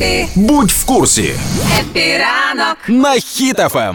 Happy, Будь в курсі Happy ранок. на Ем. Хіт-ФМ.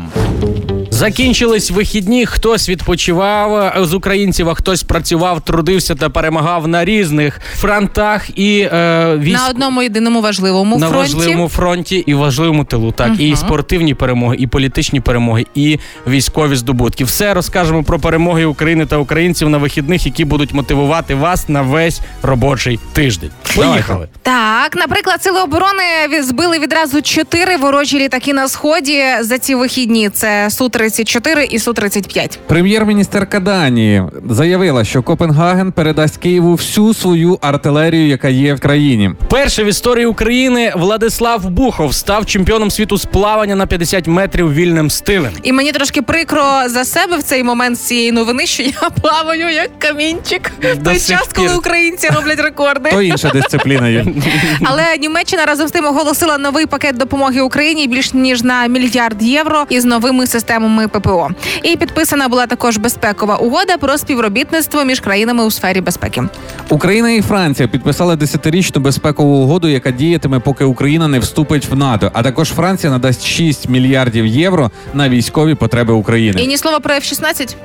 Закінчились вихідні. Хтось відпочивав з українців, а хтось працював, трудився та перемагав на різних фронтах і е, військ... На одному єдиному важливому на фронті. важливому фронті і важливому тилу. Так, і спортивні перемоги, і політичні перемоги, і військові здобутки. Все розкажемо про перемоги України та українців на вихідних, які будуть мотивувати вас на весь робочий тиждень. Поїхали. Так, наприклад, сили оборони збили відразу чотири ворожі літаки на сході за ці вихідні. Це су 34 і су 35 Прем'єр-міністерка Данії заявила, що Копенгаген передасть Києву всю свою артилерію, яка є в країні. Перший в історії України Владислав Бухов став чемпіоном світу з плавання на 50 метрів вільним стилем. І мені трошки прикро за себе в цей момент з цієї новини, що я плаваю як камінчик в До той час, коли українці роблять рекорди. То інша дисципліна. Але Німеччина разом з тим оголосила новий пакет допомоги Україні більш ніж на мільярд євро із новими системами ППО. І підписана була також безпекова угода про співробітництво між країнами у сфері безпеки. Україна і Франція підписали десятирічну безпекову угоду, яка діятиме, поки Україна не вступить в НАТО. А також Франція надасть 6 мільярдів євро на військові потреби І України. ні слова про F-16?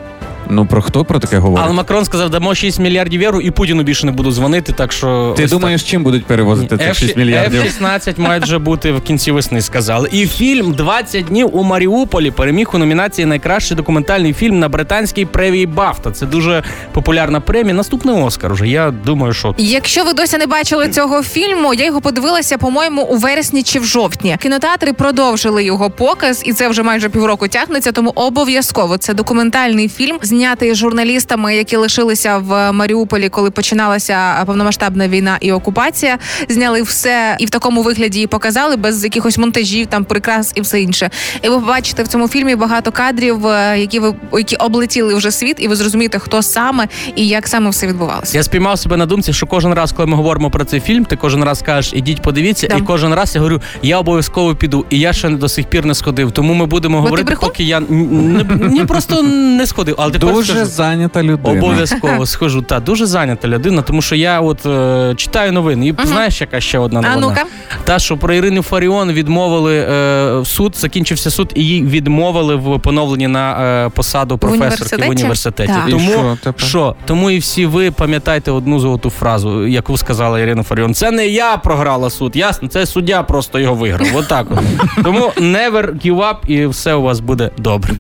Ну про хто про таке говорить? Але Макрон сказав, дамо 6 мільярдів євро і Путіну більше не буду дзвонити. Так що Ти ось думаєш, чим будуть перевозити так. цих 6 мільярдів? F-16 мають вже бути в кінці весни. Сказали. І фільм «20 днів у Маріуполі переміг у номінації Найкращий документальний фільм на британській премії Бафта. Це дуже популярна премія. Наступний Оскар. Уже я думаю, що Якщо ви досі не бачили цього фільму, я його подивилася, по-моєму, у вересні чи в жовтні. Кінотеатри продовжили його показ, і це вже майже півроку тягнеться. Тому обов'язково це документальний фільм, знятий журналістами, які лишилися в Маріуполі, коли починалася повномасштабна війна і окупація. Зняли все і в такому вигляді і показали без якихось монтажів, там прикрас і все інше. І ви побачите в цьому фільмі багато кадрів, е, які ви які облетіли вже світ, і ви зрозумієте, хто саме і як саме все відбувалося. Я спіймав себе на думці, що кожен раз, коли ми говоримо про цей фільм, ти кожен раз кажеш, ідіть подивіться, Да. і кожен раз я говорю, я обов'язково піду, і я ще до сих пір не сходив. Тому ми будемо ти говорити, поки я не, не просто не сходив, але тепер Дуже скажу. зайнята людина. Обов'язково схожу. Та дуже зайнята людина, тому що я от е, читаю новини. І знаєш, яка ще одна А новина? ну-ка. Та, що про Ірину Фаріон відмовили е, в суд, закінчився суд, і їй відмовили в поновленні на е, посаду професорки в університеті? університеті. Так. І Тому що тепер? що? Тому і всі ви пам'ятаєте одну золоту фразу, яку сказала Ірина Фаріон. Це не я програла суд, ясно? Це суддя просто його виграв. Отак. От. Тому never give up і все у вас буде добре.